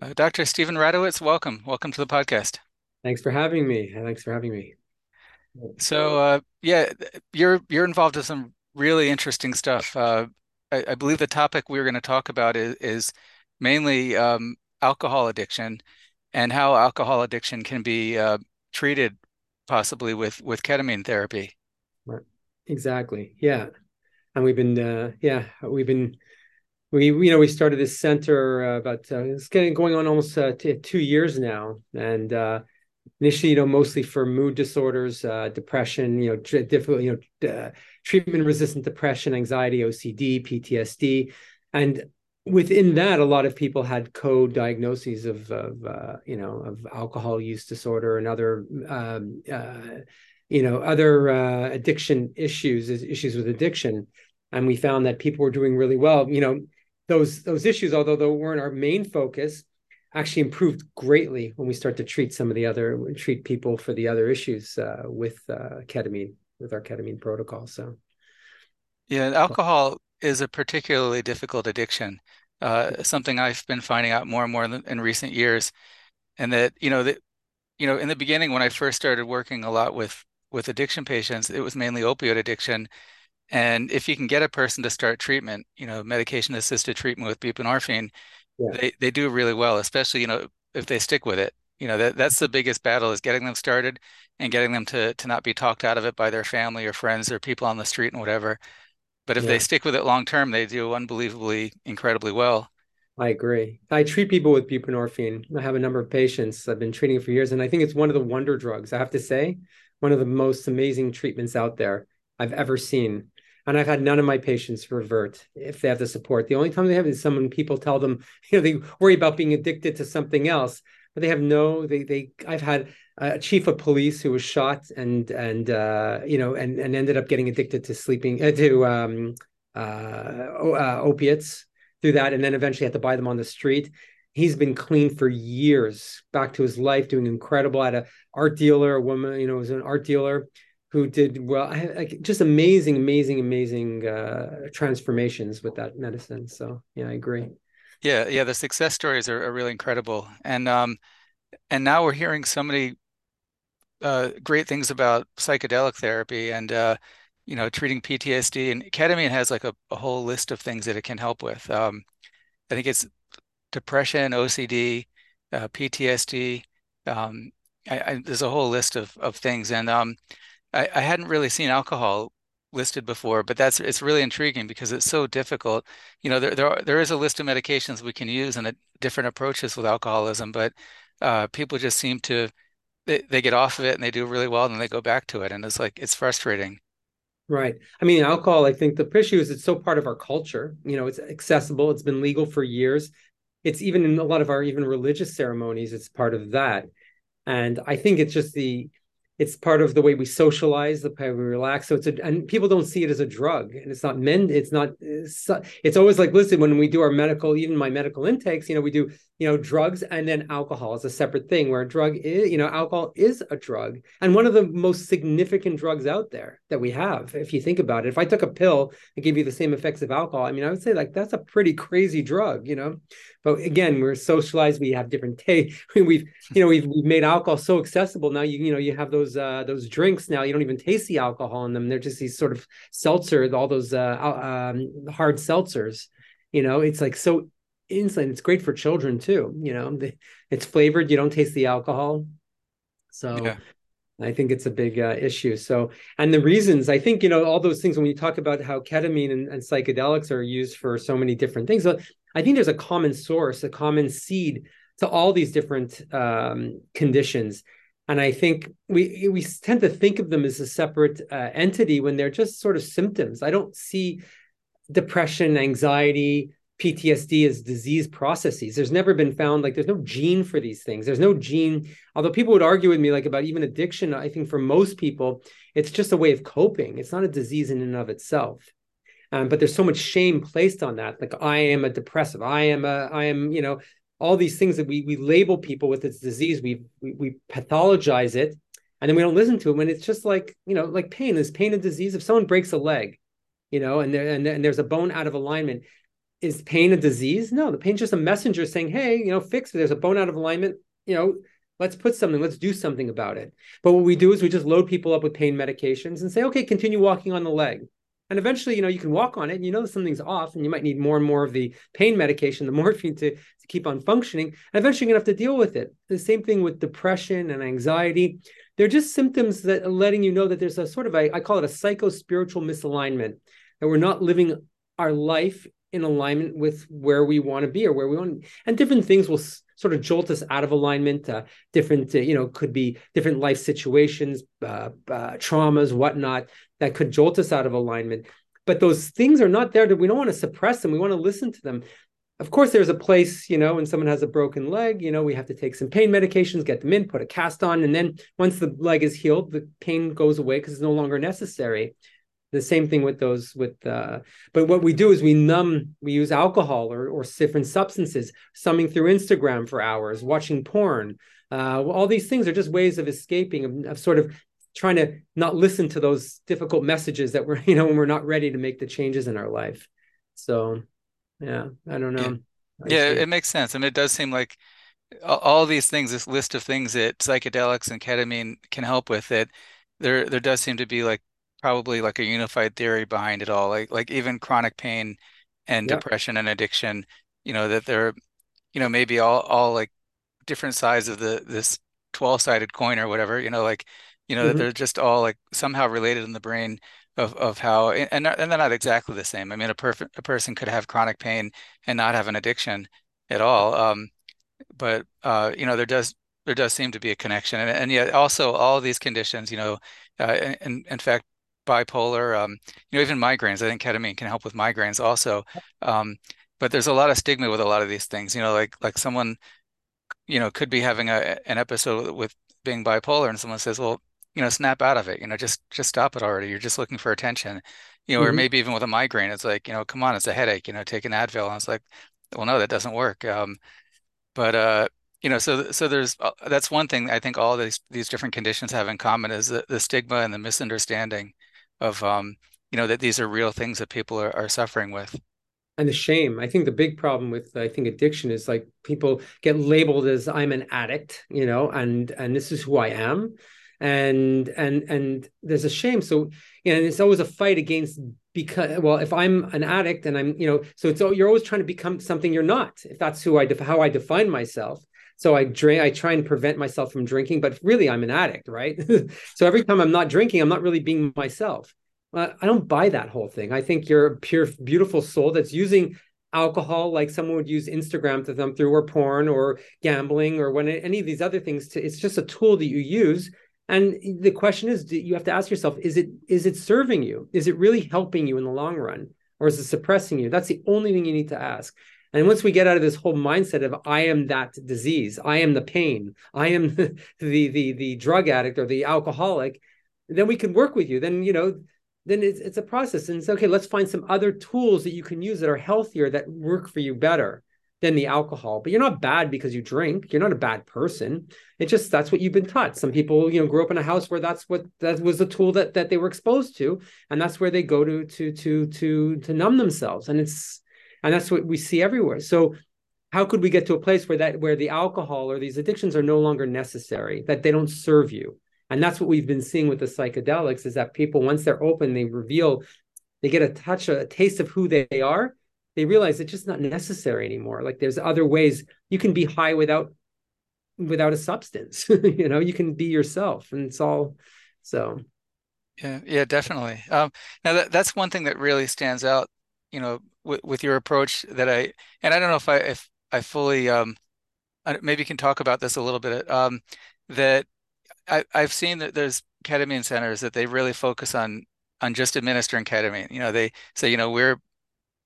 Uh, Dr. Steven Radowitz, welcome. Welcome to the podcast. Thanks for having me. Thanks for having me. So, uh, yeah, you're you're involved in some really interesting stuff. Uh, I, I, believe the topic we are going to talk about is, is mainly um, alcohol addiction and how alcohol addiction can be uh, treated possibly with with ketamine therapy. Right. Exactly. Yeah. And we've been, uh, yeah, we've been we you know we started this center uh, about uh, it's getting going on almost uh, t- two years now. And uh, initially you know mostly for mood disorders uh, depression you know difficult you know uh, treatment resistant depression anxiety ocd ptsd and within that a lot of people had co-diagnoses of, of you know of alcohol use disorder and other um, you know other addiction issues issues with addiction. And we found that people were doing really well. You know those those issues, although they weren't our main focus, actually improved greatly when we start to treat some of the other treat people for the other issues uh, with uh, ketamine with our ketamine protocol. So, yeah, alcohol is a particularly difficult addiction. Uh, something I've been finding out more and more in, in recent years, and that you know that you know in the beginning when I first started working a lot with with addiction patients, it was mainly opioid addiction, and if you can get a person to start treatment, you know, medication assisted treatment with buprenorphine, yeah. they, they do really well, especially, you know, if they stick with it. You know, that, that's the biggest battle is getting them started and getting them to to not be talked out of it by their family or friends or people on the street and whatever. But if yeah. they stick with it long term, they do unbelievably incredibly well. I agree. I treat people with buprenorphine. I have a number of patients I've been treating for years, and I think it's one of the wonder drugs. I have to say, one of the most amazing treatments out there I've ever seen and I've had none of my patients revert if they have the support. The only time they have is someone people tell them, you know, they worry about being addicted to something else, but they have no. They they. I've had a chief of police who was shot and and uh, you know and and ended up getting addicted to sleeping uh, to um, uh, uh, opiates through that, and then eventually had to buy them on the street. He's been clean for years, back to his life, doing incredible. at a art dealer, a woman, you know, was an art dealer who did well i like just amazing amazing amazing uh, transformations with that medicine. So yeah i agree. Yeah yeah the success stories are, are really incredible. And um and now we're hearing so many uh, great things about psychedelic therapy and uh, you know treating ptsd and ketamine has like a, a whole list of things that it can help with. Um, i think it's depression ocd uh, ptsd um, I, I, there's a whole list of, of things. And um, I, I hadn't really seen alcohol listed before, but that's it's really intriguing because it's so difficult. You know, there there are, there is a list of medications we can use and a, different approaches with alcoholism, but uh, people just seem to they, they get off of it and they do really well, and they go back to it, and it's like it's frustrating. Right. I mean, alcohol. I think the issue is it's so part of our culture. You know, it's accessible. It's been legal for years. It's even in a lot of our even religious ceremonies. It's part of that, and I think it's just the it's part of the way we socialize the way we relax. So it's a, and people don't see it as a drug and it's not meant it's not it's, always like listen when we do our medical even my medical intakes you know we do you know drugs and then alcohol is a separate thing where a drug is you know alcohol is a drug and one of the most significant drugs out there that we have if you think about it. If i took a pill and gave you the same effects of alcohol i mean i would say like that's a pretty crazy drug you know? But again we're socialized we have different taste we've you know we've, we've made alcohol so accessible. Now you you know you have those uh those drinks now you don't even taste the alcohol in them they're just these sort of seltzer all those uh um, hard seltzers you know it's like so insulin. It's great for children too. You know, it's flavored. You don't taste the alcohol. So yeah. I think it's a big uh, issue. So, and the reasons I think you know all those things when you talk about how ketamine and, and psychedelics are used for so many different things. So I think there's a common source, a common seed to all these different um, conditions. And I think we we tend to think of them as a separate uh, entity when they're just sort of symptoms. I don't see depression, anxiety, PTSD as disease processes. There's never been found like there's no gene for these things. There's no gene. Although people would argue with me like about even addiction, I think for most people it's just a way of coping. It's not a disease in and of itself. Um, but there's so much shame placed on that. Like I am a depressive. I am a. I am you know all these things that we we label people with this disease. We we, we pathologize it, and then we don't listen to them. And it's just like you know like pain. Is pain a disease? If someone breaks a leg, you know, and there and, and there's a bone out of alignment is pain a disease? No, the pain's just a messenger saying, hey, you know, fix it. There's a bone out of alignment. You know, let's put something, let's do something about it. But what we do is we just load people up with pain medications and say, okay, continue walking on the leg. And eventually, you know, you can walk on it and you know something's off and you might need more and more of the pain medication, the morphine to, to keep on functioning. And eventually you're gonna have to deal with it. The same thing with depression and anxiety. They're just symptoms that are letting you know that there's a sort of a, I call it a psycho-spiritual misalignment, that we're not living our life in alignment with where we want to be or where we want and different things will sort of jolt us out of alignment uh, different uh, you know could be different life situations uh, uh, traumas whatnot that could jolt us out of alignment. But those things are not there that we don't want to suppress them. We want to listen to them. Of course there's a place you know when someone has a broken leg you know we have to take some pain medications get them in put a cast on and then once the leg is healed the pain goes away because it's no longer necessary. The same thing with those with uh but what we do is we numb we use alcohol or or different substances summing through instagram for hours watching porn. Uh all these things are just ways of escaping of, of sort of trying to not listen to those difficult messages that we're you know when we're not ready to make the changes in our life so yeah i don't know I Yeah, it makes sense. I mean, it does seem like all, all these things, this list of things that psychedelics and ketamine can help with it, there there does seem to be like probably like a unified theory behind it all. Like like even chronic pain and yeah depression and addiction, you know, that they're, you know, maybe all all like different sides of the this 12-sided coin or whatever, you know, like, you know, that hmm they're just all like somehow related in the brain of of how and and they're and they're not exactly the same. I mean, a perfect a person could have chronic pain and not have an addiction at all. Um, but uh, you know, there does there does seem to be a connection, and and yet also all these conditions, you know, uh, in in fact, bipolar, um, you know, even migraines. I think ketamine can help with migraines also. Um, but there's a lot of stigma with a lot of these things, you know, like like someone, you know, could be having a an episode with being bipolar, and someone says, well, you know, snap out of it, you know, just just stop it already. You're just looking for attention, you know, or hmm maybe even with a migraine, it's like, you know, come on, it's a headache, you know, take an Advil, and it's like, well, no, that doesn't work. Um, but uh, you know, so so there's uh, that's one thing I think all these these different conditions have in common is the, the stigma and the misunderstanding of um, you know, that these are real things that people are, are suffering with. and the shame. I think the big problem with I think addiction is like people get labeled as I'm an addict, you know, and and this is who I am. And and and there's a shame. So you know, it's always a fight against because well, if I'm an addict and I'm, you know, so it's you're always trying to become something you're not, if that's who I def- how I define myself. So I drink, I try and prevent myself from drinking, but really I'm an addict, right? so every time I'm not drinking, I'm not really being myself. Uh, I don't buy that whole thing. I think you're a pure, beautiful soul that's using alcohol like someone would use Instagram to thumb through, or porn, or gambling, or when any of these other things. To, it's just a tool that you use. And the question is, you have to ask yourself: Is it is it serving you? Is it really helping you in the long run, or is it suppressing you? That's the only thing you need to ask. And once we get out of this whole mindset of I am that disease, I am the pain, I am the the the, the drug addict or the alcoholic, then we can work with you. Then you know then it's, it's a process and it's okay let's find some other tools that you can use that are healthier that work for you better than the alcohol but you're not bad because you drink. You're not a bad person. It's just that's what you've been taught. Some people you know grew up in a house where that's what that was the tool that that they were exposed to and that's where they go to to to to to numb themselves and it's and that's what we see everywhere. So how could we get to a place where that where the alcohol or these addictions are no longer necessary that they don't serve you? And that's what we've been seeing with the psychedelics is that people once they're open they reveal they get a touch a taste of who they are they realize it's just not necessary anymore like there's other ways you can be high without without a substance you know you can be yourself and it's all so Yeah, yeah, definitely. Um, now that that's one thing that really stands out, you know, with, with your approach that I and I don't know if I if I fully um maybe can talk about this a little bit. Um, that I, I've seen that there's ketamine centers that they really focus on on just administering ketamine. You know, they say, you know, we're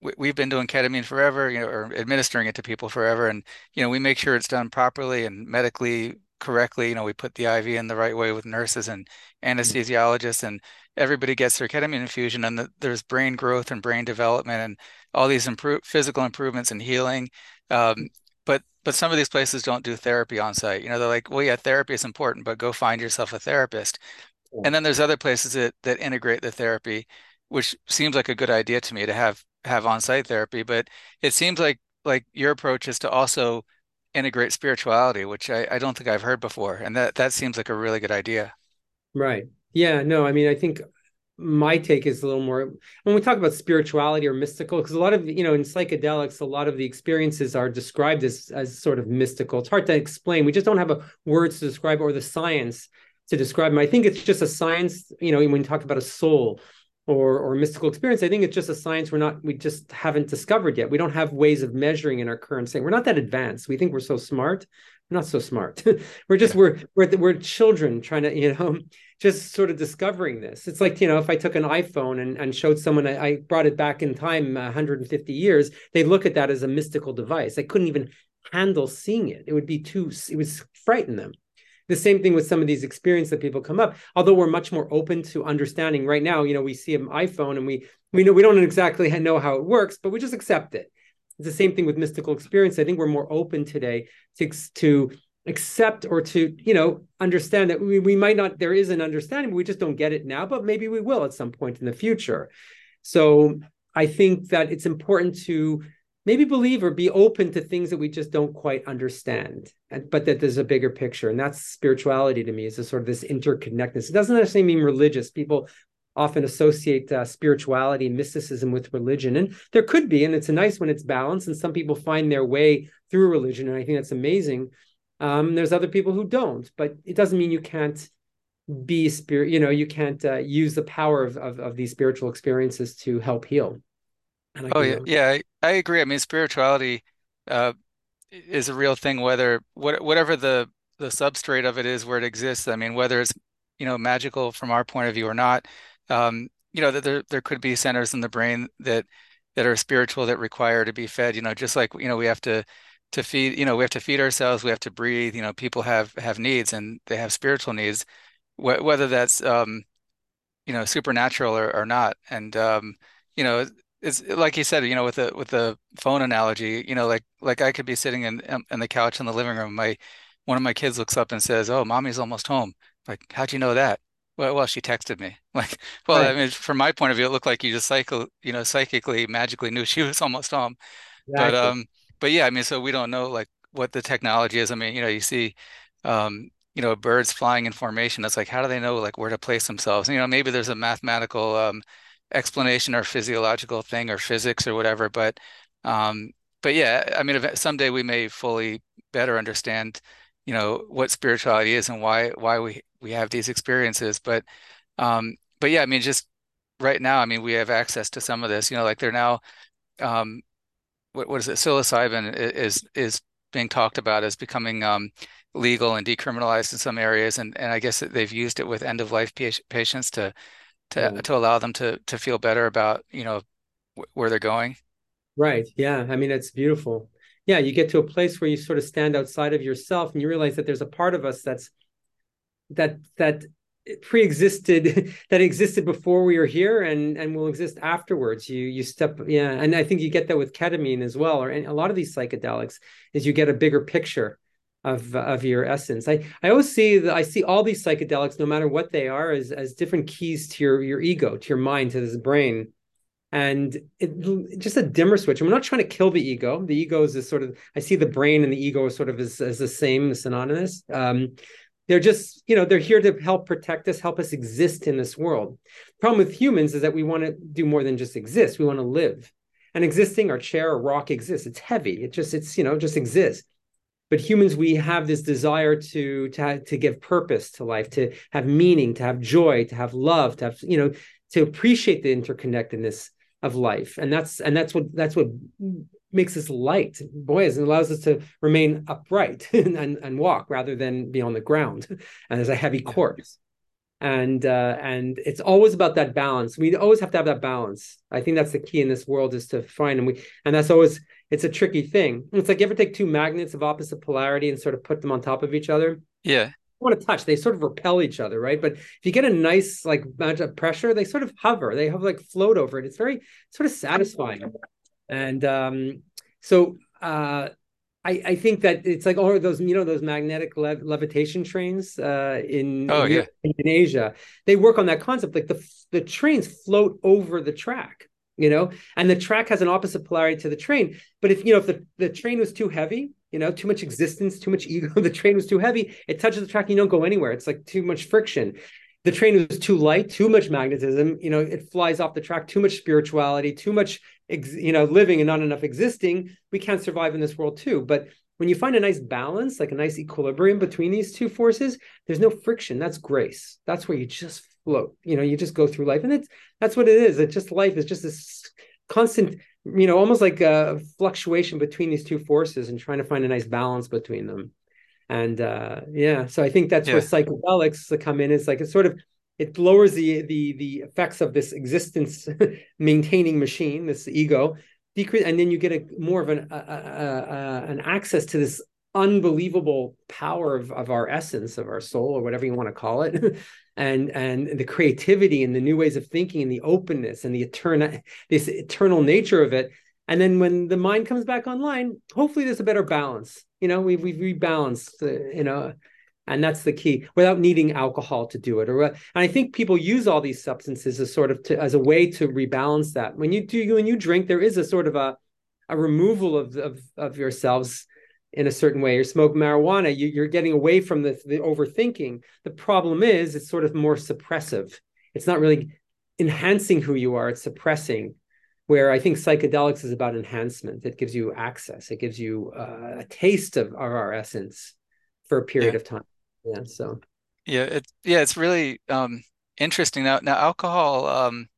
we, we've been doing ketamine forever, you know, or administering it to people forever, and you know, we make sure it's done properly and medically correctly. You know, we put the IV in the right way with nurses and anesthesiologists, and everybody gets their ketamine infusion, and the, there's brain growth and brain development and all these improve physical improvements and healing. Um, but but some of these places don't do therapy on site. You know, they're like, well, yeah, therapy is important, but go find yourself a therapist. And then there's other places that that integrate the therapy, which seems like a good idea to me to have have on-site therapy, but it seems like like your approach is to also integrate spirituality, which I, I don't think I've heard before, and that that seems like a really good idea. Right. Yeah. No. I mean, I think my take is a little more when we talk about spirituality or mystical because a lot of you know in psychedelics a lot of the experiences are described as as sort of mystical it's hard to explain we just don't have a words to describe or the science to describe them i think it's just a science you know when you talk about a soul or or mystical experience i think it's just a science we're not we just haven't discovered yet we don't have ways of measuring in our current state we're not that advanced we think we're so smart we're not so smart we're just yeah. we're we're we're children trying to you know just sort of discovering this. It's like, you know, if I took an iPhone and, and showed someone, I, I brought it back in time 150 years, they'd look at that as a mystical device. They couldn't even handle seeing it. It would be too, it would frighten them. The same thing with some of these experiences that people come up, although we're much more open to understanding right now, you know, we see an iPhone and we, we know, we don't exactly know how it works, but we just accept it. It's the same thing with mystical experience. I think we're more open today to, to accept or to you know understand that we, we might not there is an understanding but we just don't get it now but maybe we will at some point in the future so i think that it's important to maybe believe or be open to things that we just don't quite understand but that there's a bigger picture and that's spirituality to me is a sort of this interconnectedness it doesn't necessarily mean religious people often associate uh, spirituality and mysticism with religion and there could be and it's a nice when it's balanced and some people find their way through religion and i think that's amazing um, there's other people who don't, but it doesn't mean you can't be spirit. You know, you can't uh, use the power of, of, of these spiritual experiences to help heal. Oh yeah, yeah, I, I, agree. I mean, spirituality uh, is a real thing. Whether what whatever the the substrate of it is, where it exists. I mean, whether it's you know magical from our point of view or not. Um, you know that there there could be centers in the brain that that are spiritual that require to be fed. You know, just like you know we have to to feed you know we have to feed ourselves we have to breathe you know people have have needs and they have spiritual needs wh- whether that's um you know supernatural or, or not and um you know it's like you said you know with the with the phone analogy you know like like I could be sitting in in the couch in the living room my one of my kids looks up and says oh mommy's almost home like how'd you know that well, well, she texted me. Like, well, right. I mean, from my point of view, it looked like you just cycle, you know, psychically, magically knew she was almost home. Exactly. But um, but yeah, I mean, so we don't know like what the technology is. I mean, you know, you see, um, you know, birds flying in formation. It's like, how do they know like where to place themselves? you know, maybe there's a mathematical um, explanation or physiological thing or physics or whatever. But, um, but yeah, I mean, someday we may fully better understand, you know, what spirituality is and why why we we have these experiences. But, um, but yeah, I mean, just right now, I mean, we have access to some of this. You know, like they're now um, what, what is it psilocybin is is being talked about as becoming um, legal and decriminalized in some areas and and I guess that they've used it with end of life patients to to to allow them to to feel better about you know where they're going? Right. Yeah. I mean it's beautiful. Yeah you get to a place where you sort of stand outside of yourself and you realize that there's a part of us that's that that pre-existed that existed before we were here and and will exist afterwards. You you step yeah and i think you get that with ketamine as well or a lot of these psychedelics is you get a bigger picture of of your essence. I i always see that i see all these psychedelics no matter what they are as as different keys to your your ego to your mind to this brain. And it, just a dimmer switch. I'm not trying to kill the ego. The ego is this sort of I see the brain and the ego sort of as, as the same, synonymous. Um, they're just you know they're here to help protect us help us exist in this world. Problem with humans is that we want to do more than just exist. We want to live. And existing our chair or rock exists. It's heavy. It just it's you know just exists but humans we have this desire to to to give purpose to life to have meaning to have joy to have love to have you know to appreciate the interconnectedness of life. And that's and that's what that's what makes us light. Boys and allows us to remain upright and, and, and walk rather than be on the ground and as a heavy corpse. And uh, and it's always about that balance. We always have to have that balance. I think that's the key in this world is to find and we and that's always it's a tricky thing it's like you ever take two magnets of opposite polarity and sort of put them on top of each other yeah want to touch they sort of repel each other right but if you get a nice like amount of pressure they sort of hover they have like float over it it's very sort of satisfying and um, so uh, I, I think that it's like all of those, you know, those magnetic lev- levitation trains uh, in, oh, in, yeah. in Asia. They work on that concept. Like the the trains float over the track. You know? And the track has an opposite polarity to the train. But if you know if the, the train was too heavy you know too much existence too much ego the train was too heavy it touches the track and you don't go anywhere. It's like too much friction. The train was too light too much magnetism you know it flies off the track too much spirituality too much you know living and not enough existing. We can't survive in this world too. But when you find a nice balance like a nice equilibrium between these two forces there's no friction. That's grace. That's where you just float you know you just go through life. And it's that's what it is. It's just life is just this constant you know almost like a fluctuation between these two forces and trying to find a nice balance between them. And uh yeah so i think that's yeah. where psychedelics come in. It's like it's sort of it lowers the the the effects of this existence maintaining machine this ego decrease and then you get a more of an a, a, a, an access to this unbelievable power of, of our essence of our soul or whatever you want to call it and and the creativity and the new ways of thinking and the openness and the eternal this eternal nature of it. And then when the mind comes back online hopefully there's a better balance you know we've, we've rebalanced you know and that's the key without needing alcohol to do it or and i think people use all these substances as sort of to, as a way to rebalance that. When you do when you drink there is a sort of a a removal of of, of yourselves in a certain way or smoke marijuana you, are getting away from the, the overthinking. The problem is it's sort of more suppressive. It's not really enhancing who you are it's suppressing where i think psychedelics is about enhancement. It gives you access. It gives you uh, a taste of, of our essence for a period yeah. of time. Yeah so. Yeah it's yeah it's really um interesting. Now now alcohol um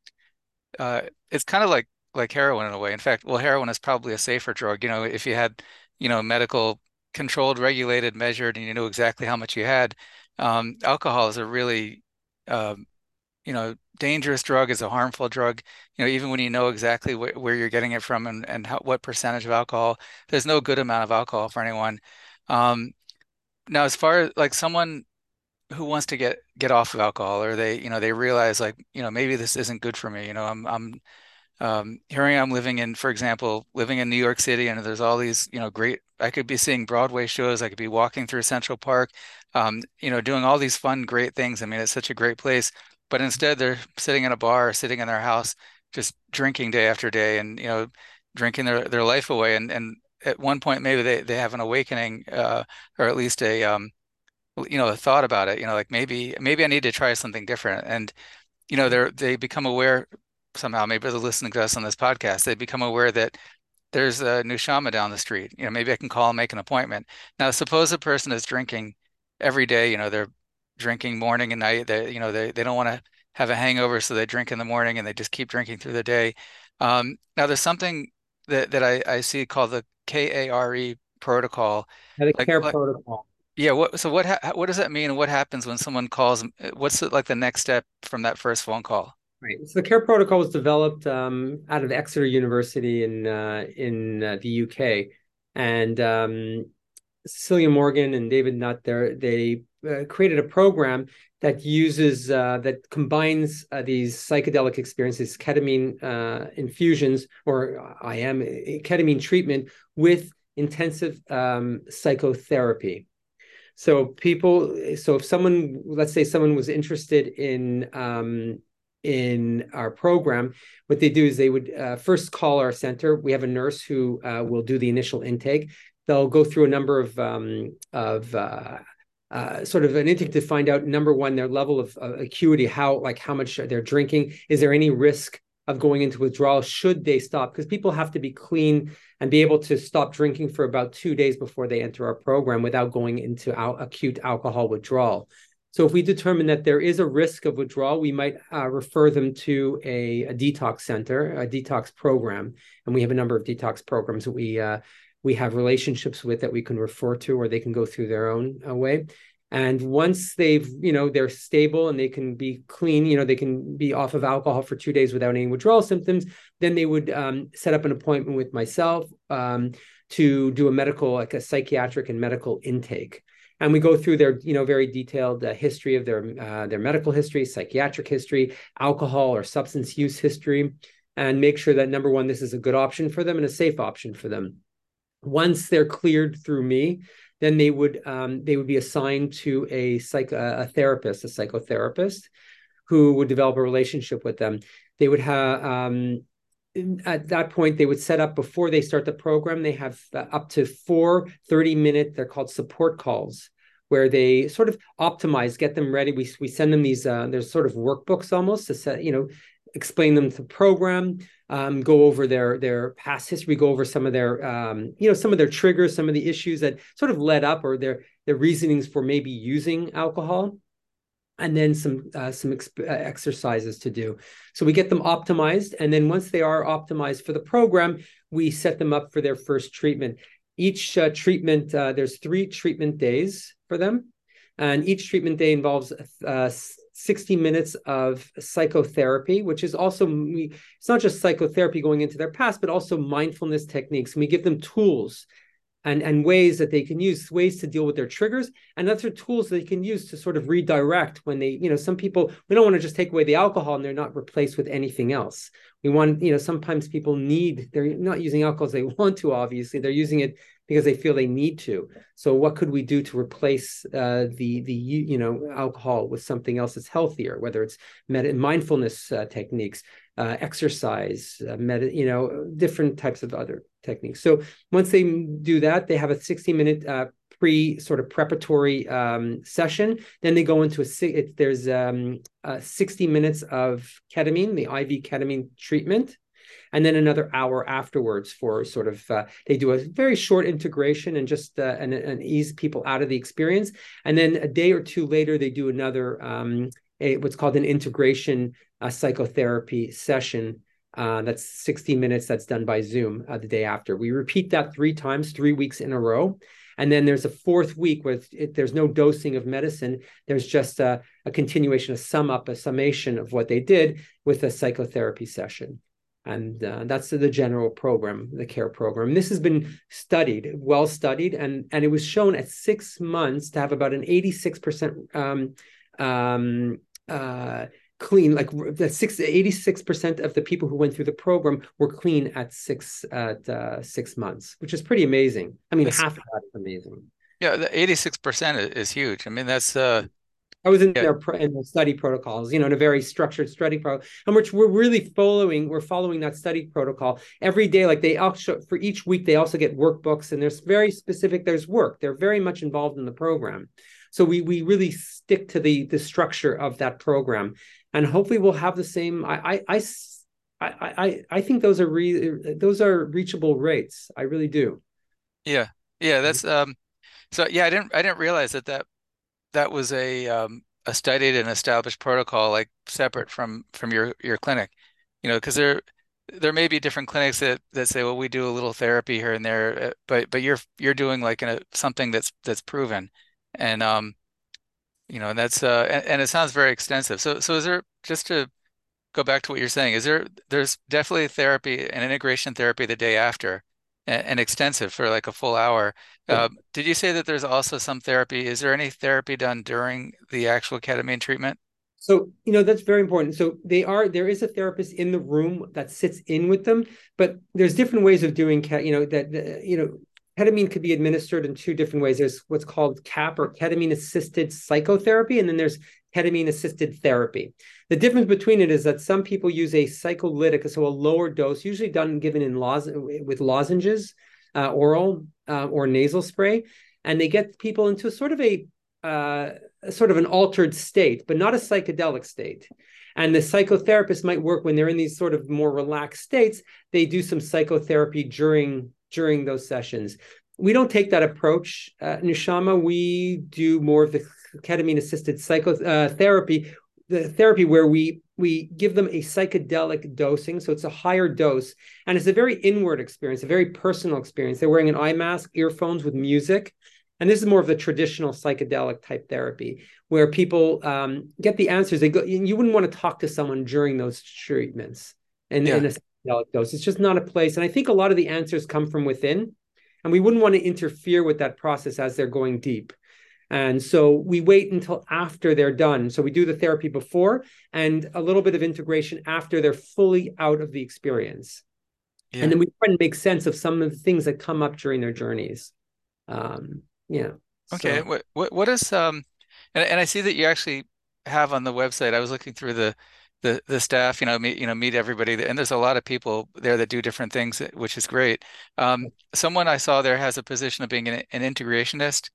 uh it's kind of like like heroin in a way. In fact well heroin is probably a safer drug you know if you had you know, medical controlled, regulated, measured, and you knew exactly how much you had. Um, alcohol is a really, um, you know, dangerous drug, is a harmful drug. You know, even when you know exactly wh where you're getting it from and, and how, what percentage of alcohol, there's no good amount of alcohol for anyone. Um, now, as far as like someone who wants to get get off of alcohol, or they, you know, they realize like, you know, maybe this isn't good for me. You know, I'm I'm um, here I am living in, for example, living in New York City, and there's all these, you know, great. I could be seeing Broadway shows. I could be walking through Central Park, um, you know, doing all these fun, great things. I mean, it's such a great place. But instead, they're sitting in a bar, sitting in their house, just drinking day after day, and you know, drinking their their life away. And and at one point, maybe they they have an awakening, uh, or at least a um, you know, a thought about it. You know, like maybe maybe I need to try something different. And you know, they're they become aware somehow maybe they're listening to us on this podcast they become aware that there's a Nushama down the street. You know maybe i can call and make an appointment. Now suppose a person is drinking every day you know they're drinking morning and night they you know they, they don't want to have a hangover so they drink in the morning and they just keep drinking through the day. Um, now there's something that, that I, I see called the KARE protocol. The like, care like, protocol. Yeah what so what ha- what does that mean? And what happens when someone calls what's the, like the next step from that first phone call Right. So the KARE protocol was developed um, out of Exeter University in uh, in uh, the UK, and um, Cecilia Morgan and David Nutt there they uh, created a program that uses uh, that combines uh, these psychedelic experiences, ketamine uh, infusions or IM ketamine treatment with intensive um, psychotherapy. So people, so if someone, let's say someone was interested in um, in our program, what they do is they would uh, first call our center. We have a nurse who uh, will do the initial intake. They'll go through a number of um, of uh, uh sort of an intake to find out number one their level of acuity, how like how much they're drinking. Is there any risk of going into withdrawal should they stop? Because people have to be clean and be able to stop drinking for about two days before they enter our program without going into al- acute alcohol withdrawal. So if we determine that there is a risk of withdrawal, we might uh, refer them to a, a, detox center, a detox program, and we have a number of detox programs that we uh, we have relationships with that we can refer to, or they can go through their own uh, way. And once they've, you know, they're stable and they can be clean, you know, they can be off of alcohol for two days without any withdrawal symptoms, then they would um, set up an appointment with myself um, to do a medical, like a psychiatric and medical intake and we go through their you know very detailed uh, history of their uh, their medical history psychiatric history alcohol or substance use history and make sure that number one this is a good option for them and a safe option for them. Once they're cleared through me then they would um, they would be assigned to a psych a therapist a psychotherapist who would develop a relationship with them. They would have um, at that point they would set up before they start the program they have uh, up to four 30 minute they're called support calls where they sort of optimize get them ready. We, we send them these uh, there's sort of workbooks almost to set you know explain them the program um, go over their their past history go over some of their um, you know some of their triggers some of the issues that sort of led up or their their reasonings for maybe using alcohol and then some uh, some uh, exercises to do. So we get them optimized, and then once they are optimized for the program, we set them up for their first treatment. Each uh, treatment, uh, there's three treatment days for them, and each treatment day involves uh, 60 minutes of psychotherapy, which is also it's not just psychotherapy going into their past, but also mindfulness techniques. And we give them tools and, and ways that they can use, ways to deal with their triggers, and other tools they can use to sort of redirect when they, you know, some people, we don't want to just take away the alcohol and they're not replaced with anything else. We want, you know, sometimes people need, they're not using alcohol as they want to, obviously, they're using it because they feel they need to. So what could we do to replace uh, the the you know alcohol with something else that's healthier? Whether it's med- mindfulness uh, techniques, uh, exercise, uh, med- you know, different types of other techniques. So once they do that, they have a 60 minute uh, pre sort of preparatory um, session. Then they go into a, it, there's um, 60 minutes of ketamine, the IV ketamine treatment. And then another hour afterwards for sort of uh, they do a very short integration and just uh, and, and ease people out of the experience. And then a day or two later, they do another um, a, what's called an integration uh, psychotherapy session uh, that's 60 minutes that's done by Zoom uh, the day after. We repeat that three times, three weeks in a row. And then there's a fourth week where it, there's no dosing of medicine. There's just a, a, continuation, a sum up, a summation of what they did with a psychotherapy session. And uh, that's the general program, the KARE program. This has been studied, well studied, and, and it was shown at six months to have about an 86% um, um, uh, clean like the six, 86% of the people who went through the program were clean at six at uh, six months which is pretty amazing i mean that's, half of that is amazing yeah the 86% is huge i mean that's uh I was in yeah. their in the study protocols, you know, in a very structured study protocol, and which we're really following. We're following that study protocol every day. Like they also for each week, they also get workbooks, and there's very specific. There's work. They're very much involved in the program, so we we really stick to the the structure of that program, and hopefully we'll have the same. I I I I, I think those are re, those are reachable rates. I really do. Yeah, yeah. That's um. So yeah, I didn't I didn't realize that that that was a um a studied and established protocol, like separate from from your your clinic. You know, because there there may be different clinics that that say, well, we do a little therapy here and there, uh, but but you're you're doing like a, something that's that's proven, and um you know, and that's uh, and, and, it sounds very extensive. So, so is there just to go back to what you're saying? Is there there's definitely therapy and integration therapy the day after, and, and extensive for like a full hour. Uh, did you say that there's also some therapy? Is there any therapy done during the actual ketamine treatment? So, you know, that's very important. So they are there is a therapist in the room that sits in with them, but there's different ways of doing cat, you know that you know ketamine could be administered in two different ways. There's what's called CAP or ketamine assisted psychotherapy, and then there's ketamine assisted therapy. The difference between it is that some people use a psycholytic, so a lower dose, usually done given in with lozenges, uh, oral uh, or nasal spray, and they get people into sort of a uh, sort of an altered state, but not a psychedelic state. And the psychotherapist might work when they're in these sort of more relaxed states. They do some psychotherapy during during those sessions. We don't take that approach, uh, Nushama. We do more of the ketamine assisted psychotherapy, uh, the therapy where we we give them a psychedelic dosing. So it's a higher dose, and it's a very inward experience, a very personal experience. They're wearing an eye mask, earphones with music. And this is more of the traditional psychedelic type therapy where people um, get the answers. They go, you wouldn't want to talk to someone during those treatments and yeah. in a dose. It's just not a place. And I think a lot of the answers come from within, and we wouldn't want to interfere with that process as they're going deep. And so we wait until after they're done. So we do the therapy before and a little bit of integration after they're fully out of the experience. Yeah. And then we try and make sense of some of the things that come up during their journeys. Um, yeah. Okay. So. What, what, what is, um, and, and I see that you actually have on the website, I was looking through the, the the staff, you know, meet you know meet everybody, and there's a lot of people there that do different things, which is great. Um, someone I saw there has a position of being an, an integrationist.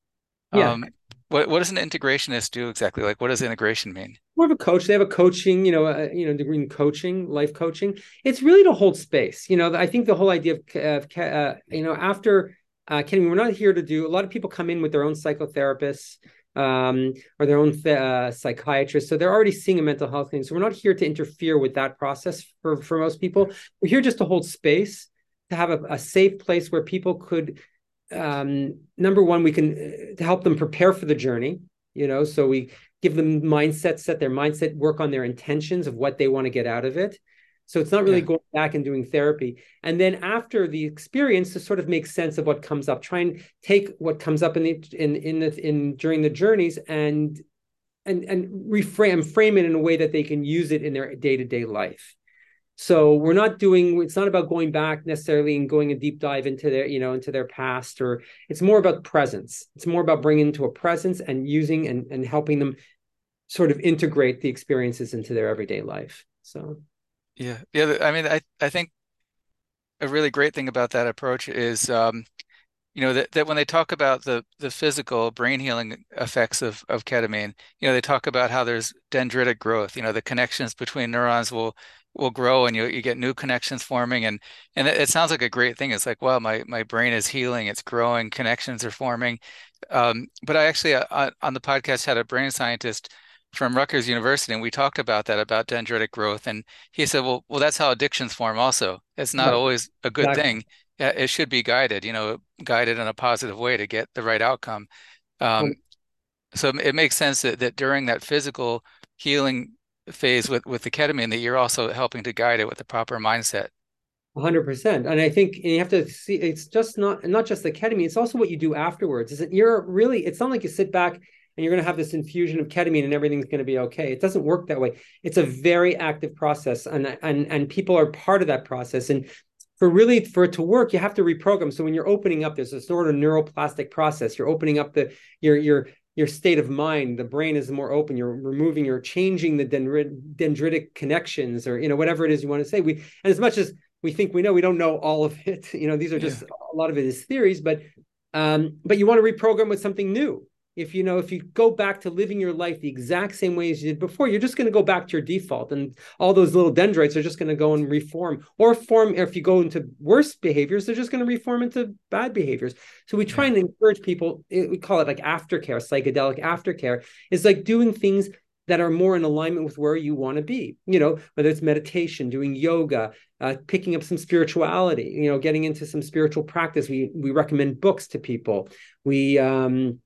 Yeah. Um, what what does an integrationist do exactly? Like, what does integration mean? More of a coach. They have a coaching, you know, a, you know, degree in coaching, life coaching. It's really to hold space. You know, I think the whole idea of, of uh, you know, after uh, ketamine, we're not here to do. A lot of people come in with their own psychotherapists um, or their own uh, psychiatrist. So they're already seeing a mental health thing. So we're not here to interfere with that process for, for most people. We're here just to hold space, to have a, a safe place where people could, um, number one, we can uh, to help them prepare for the journey. You know, so we give them mindset, set their mindset, work on their intentions of what they want to get out of it. So it's not really yeah. going back and doing therapy. And then after the experience, to sort of make sense of what comes up, try and take what comes up in the in in the in during the journeys and and and reframe frame it in a way that they can use it in their day-to-day life. So we're not doing it's not about going back necessarily and going a deep dive into their, you know, into their past or it's more about presence. It's more about bringing into a presence and using and, and helping them sort of integrate the experiences into their everyday life. So yeah, yeah. I mean, I I think a really great thing about that approach is, um, you know, that, that when they talk about the the physical brain healing effects of of ketamine, you know, they talk about how there's dendritic growth. You know, the connections between neurons will will grow and you you get new connections forming and and it, it sounds like a great thing. It's like, wow, my my brain is healing, it's growing, connections are forming. Um, but I actually uh, on the podcast had a brain scientist from Rutgers University, and we talked about that about dendritic growth. And he said, "Well, well, that's how addictions form. Also, it's not right. always a good exactly. thing. It should be guided, you know, guided in a positive way to get the right outcome. Um, so it makes sense that, that during that physical healing phase with with the ketamine, that you're also helping to guide it with the proper mindset." 100% and i think and you have to see it's just not not just the ketamine it's also what you do afterwards is it you're really it's not like you sit back and you're going to have this infusion of ketamine and everything's going to be okay. It doesn't work that way. It's a very active process, and and and people are part of that process. And for really for it to work, you have to reprogram. So when you're opening up, there's a sort of neuroplastic process. You're opening up the your your your state of mind. The brain is more open. You're removing, you're changing the dendritic connections, or you know whatever it is you want to say. We and as much as we think we know, we don't know all of it. You know, these are just yeah. a lot of it is theories, but um, but you want to reprogram with something new if you know if you go back to living your life the exact same way as you did before you're just going to go back to your default and all those little dendrites are just going to go and reform or form if you go into worse behaviors they're just going to reform into bad behaviors. So we try and encourage people we call it like aftercare psychedelic aftercare is like doing things that are more in alignment with where you want to be you know whether it's meditation doing yoga uh, picking up some spirituality you know getting into some spiritual practice. We we recommend books to people. We um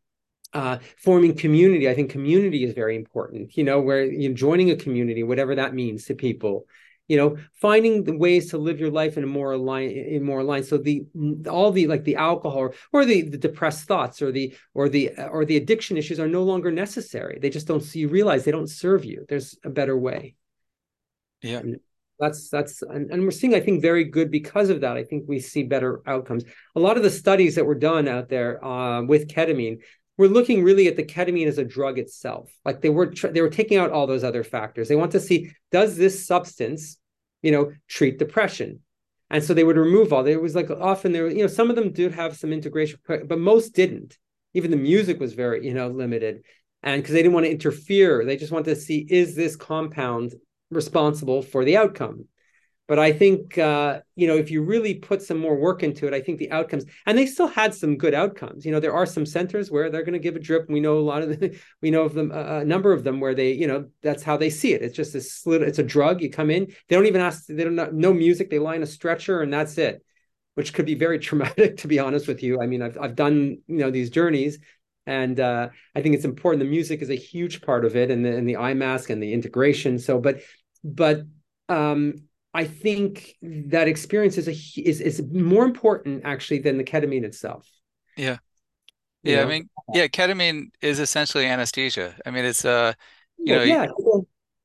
uh, forming community. I think community is very important. You know, where you know, joining a community, whatever that means to people. You know, finding the ways to live your life in a more aligned, in more aligned. So the all the like the alcohol or the, the depressed thoughts or the or the or the addiction issues are no longer necessary. They just don't you realize they don't serve you. There's a better way. Yeah. And that's that's and, and we're seeing i think very good because of that i think we see better outcomes a lot of the studies that were done out there uh, with ketamine we're looking really at the ketamine as a drug itself. Like they were they were taking out all those other factors. They want to see does this substance, you know, treat depression. And so they would remove all. There was like often there, you know, some of them did have some integration, but most didn't. Even the music was very, you know, limited, and because they didn't want to interfere, they just wanted to see is this compound responsible for the outcome. But I think uh, you know if you really put some more work into it, I think the outcomes and they still had some good outcomes. You know, there are some centers where they're going to give a drip. We know a lot of the, we know of them a number of them where they you know that's how they see it. It's just a little, it's a drug. You come in, they don't even ask. They don't no music. They lie in a stretcher and that's it, which could be very traumatic to be honest with you. I mean, I've I've done you know these journeys and uh, I think it's important. The music is a huge part of it, and the and the eye mask and the integration. So, but but um, I think that experience is a is is more important actually than the ketamine itself. Yeah. Yeah, you know? I mean, yeah, ketamine is essentially anesthesia. I mean, it's uh, you yeah, know, yeah,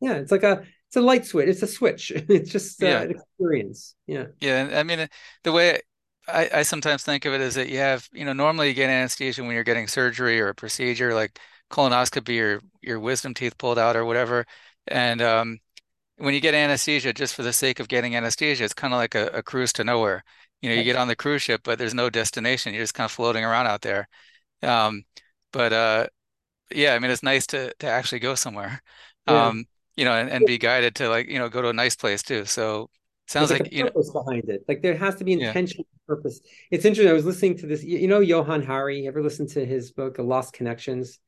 yeah, it's like a it's a light switch. It's a switch. It's just uh, yeah. an experience. Yeah. Yeah, I mean, the way I, I sometimes think of it is that you have, you know, normally you get anesthesia when you're getting surgery or a procedure like colonoscopy or your wisdom teeth pulled out or whatever, and um, when you get anesthesia just for the sake of getting anesthesia, it's kind of like a, a cruise to nowhere. You know, you get on the cruise ship, but there's no destination. You're just kind of floating around out there. Um, but uh, yeah, I mean, it's nice to to actually go somewhere. Yeah. Um, you know, and, and be guided to like, you know, go to a nice place too. So sounds the like, you know, purpose behind it, like there has to be yeah. intention, purpose. It's interesting. I was listening to this. You, know, Johann Hari. Ever listened to his book, Lost Connections?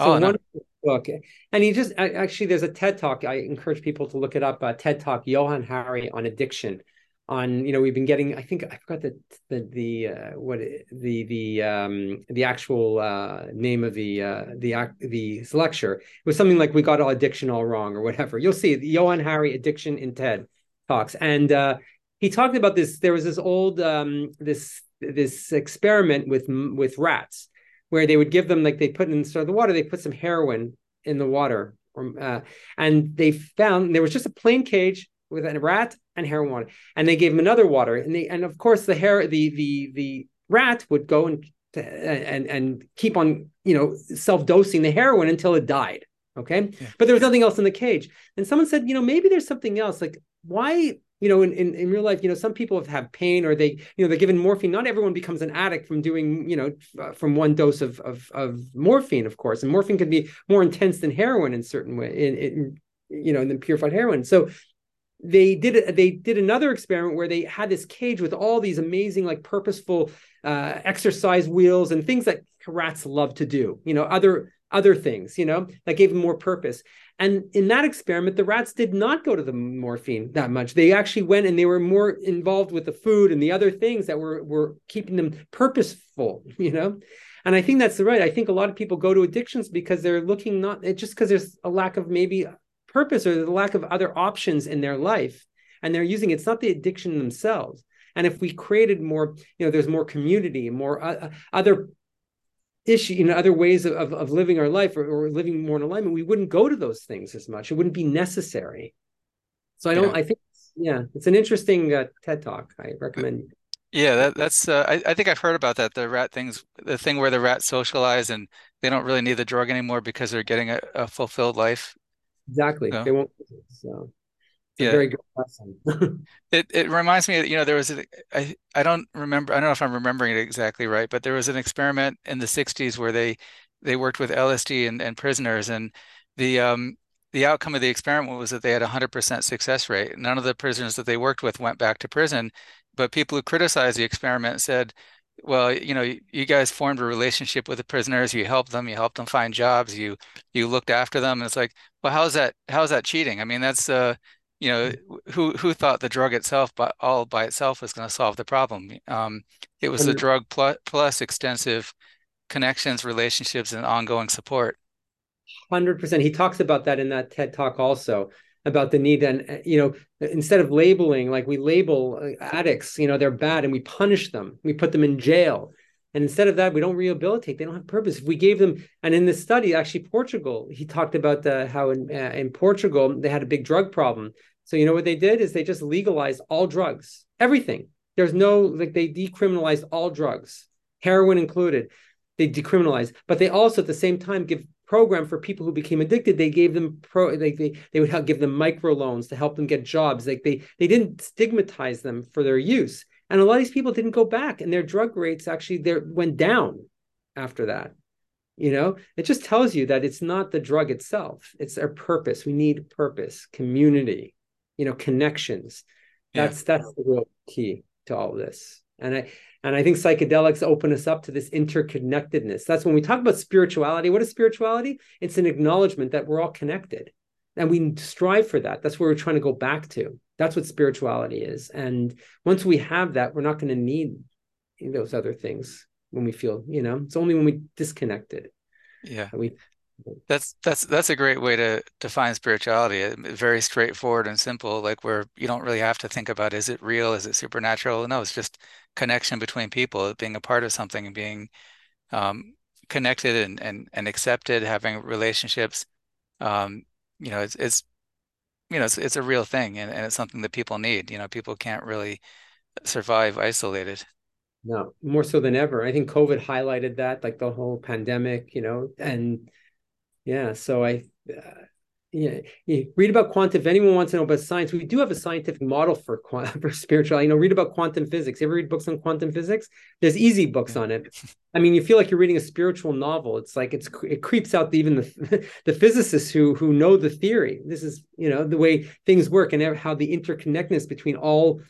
So Oh no. one book, and he just actually there's a TED talk. I encourage people to look it up. Uh, TED talk, Johan Hari on addiction. On you know we've been getting. I think I forgot the the the uh, what the the um the actual uh, name of the uh, the the lecture. It was something like we got all addiction all wrong or whatever. You'll see Johan Hari addiction in TED talks, and uh, he talked about this. There was this old um this this experiment with with rats where they would give them like they put in of the water, they put some heroin in the water, uh, and they found there was just a plain cage with a rat and heroin water, and they gave him another water, and they and of course the hair the the the rat would go and and and keep on you know self dosing the heroin until it died. Okay, yeah. but there was nothing else in the cage, and someone said, you know, maybe there's something else. Like, why you know, in, in, in real life, you know, some people have had pain or they, you know, they're given morphine. Not everyone becomes an addict from doing, you know, uh, from one dose of, of, of morphine, of course. And morphine can be more intense than heroin in certain way, in, in you know, than purified heroin. So they did they did another experiment where they had this cage with all these amazing like purposeful uh, exercise wheels and things that rats love to do. You know, other other things, you know, that gave them more purpose. And in that experiment, the rats did not go to the morphine that much. They actually went and they were more involved with the food and the other things that were were keeping them purposeful, you know. And I think that's the right. I think a lot of people go to addictions because they're looking not just because there's a lack of maybe purpose or the lack of other options in their life, and they're using it's not the addiction themselves. And if we created more, you know, there's more community, more uh, other issue, you know, other ways of, of, of living our life or, or, living more in alignment, we wouldn't go to those things as much. It wouldn't be necessary. So I don't, yeah. I think, yeah, it's an interesting uh, TED talk. I recommend. Yeah, that, that's, uh, I, I think I've heard about that. The rat things, the thing where the rats socialize and they don't really need the drug anymore because they're getting a, a fulfilled life. Exactly. So. They won't. So yeah. very good lesson. it it reminds me, you know, there was a, I I don't remember, I don't know if I'm remembering it exactly right, but there was an experiment in the 60s where they they worked with LSD and, and prisoners, and the um the outcome of the experiment was that they had a 100% success rate. None of the prisoners that they worked with went back to prison, but people who criticized the experiment said, well, you know, you guys formed a relationship with the prisoners. You helped them. You helped them find jobs. You you looked after them. And it's like, well, how's that? How's that cheating? I mean, that's uh, you know, who who thought the drug itself, but all by itself, was going to solve the problem? Um, it was the drug plus, plus extensive connections, relationships, and ongoing support. Hundred percent. He talks about that in that TED talk also about the need and you know instead of labeling like we label uh, addicts you know they're bad and we punish them we put them in jail and instead of that we don't rehabilitate they don't have purpose if we gave them and in this study actually portugal he talked about the, how in, uh, in portugal they had a big drug problem so you know what they did is they just legalized all drugs, everything. There's no like they decriminalized all drugs, heroin included. They decriminalized, but they also at the same time give program for people who became addicted. They gave them pro they they, they would help give them micro loans to help them get jobs. Like they they didn't stigmatize them for their use. And a lot of these people didn't go back and their drug rates actually there went down after that you know it just tells you that it's not the drug itself it's our purpose we need purpose community you know connections. That's yeah. that's the real key to all of this. And i and i think psychedelics open us up to this interconnectedness. That's when we talk about spirituality what is spirituality? It's an acknowledgement that we're all connected and we strive for that. That's where we're trying to go back to. That's what spirituality is. And once we have that we're not going to need those other things when we feel you know it's only when we disconnected yeah. we that's that's that's a great way to define spirituality. Very straightforward and simple, like where you don't really have to think about is it real, is it supernatural? No, it's just connection between people, being a part of something and being um, connected and, and and accepted, having relationships. Um, you know, it's it's you know it's it's a real thing and, and it's something that people need. You know, people can't really survive isolated. No, more so than ever. I think COVID highlighted that, like the whole pandemic, you know, and yeah so i uh, yeah, you read about quantum. If anyone wants to know about science, we do have a scientific model for for spirituality. You know, read about quantum physics. You ever read books on quantum physics? There's easy books on it. I mean, you feel like you're reading a spiritual novel. It's like it's it creeps out the, even the the physicists who who know the theory. This is you know the way things work and how the interconnectedness between all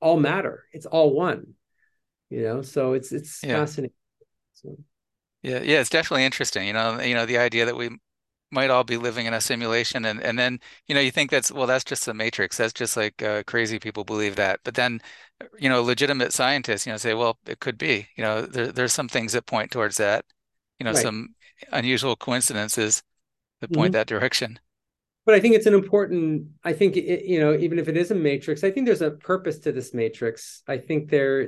all matter. It's all one. You know, so it's it's Yeah. fascinating. So, Yeah, yeah, it's definitely interesting. You know, you know, the idea that we might all be living in a simulation and and then, you know, you think that's well, that's just the Matrix. That's just like uh, crazy people believe that. But then, you know, legitimate scientists, you know, say, well, it could be. You know, there there's some things that point towards that. You know, right. some unusual coincidences that point Mhm. that direction. But I think it's an important. I think it, you know, even if it is a matrix, I think there's a purpose to this matrix. I think there,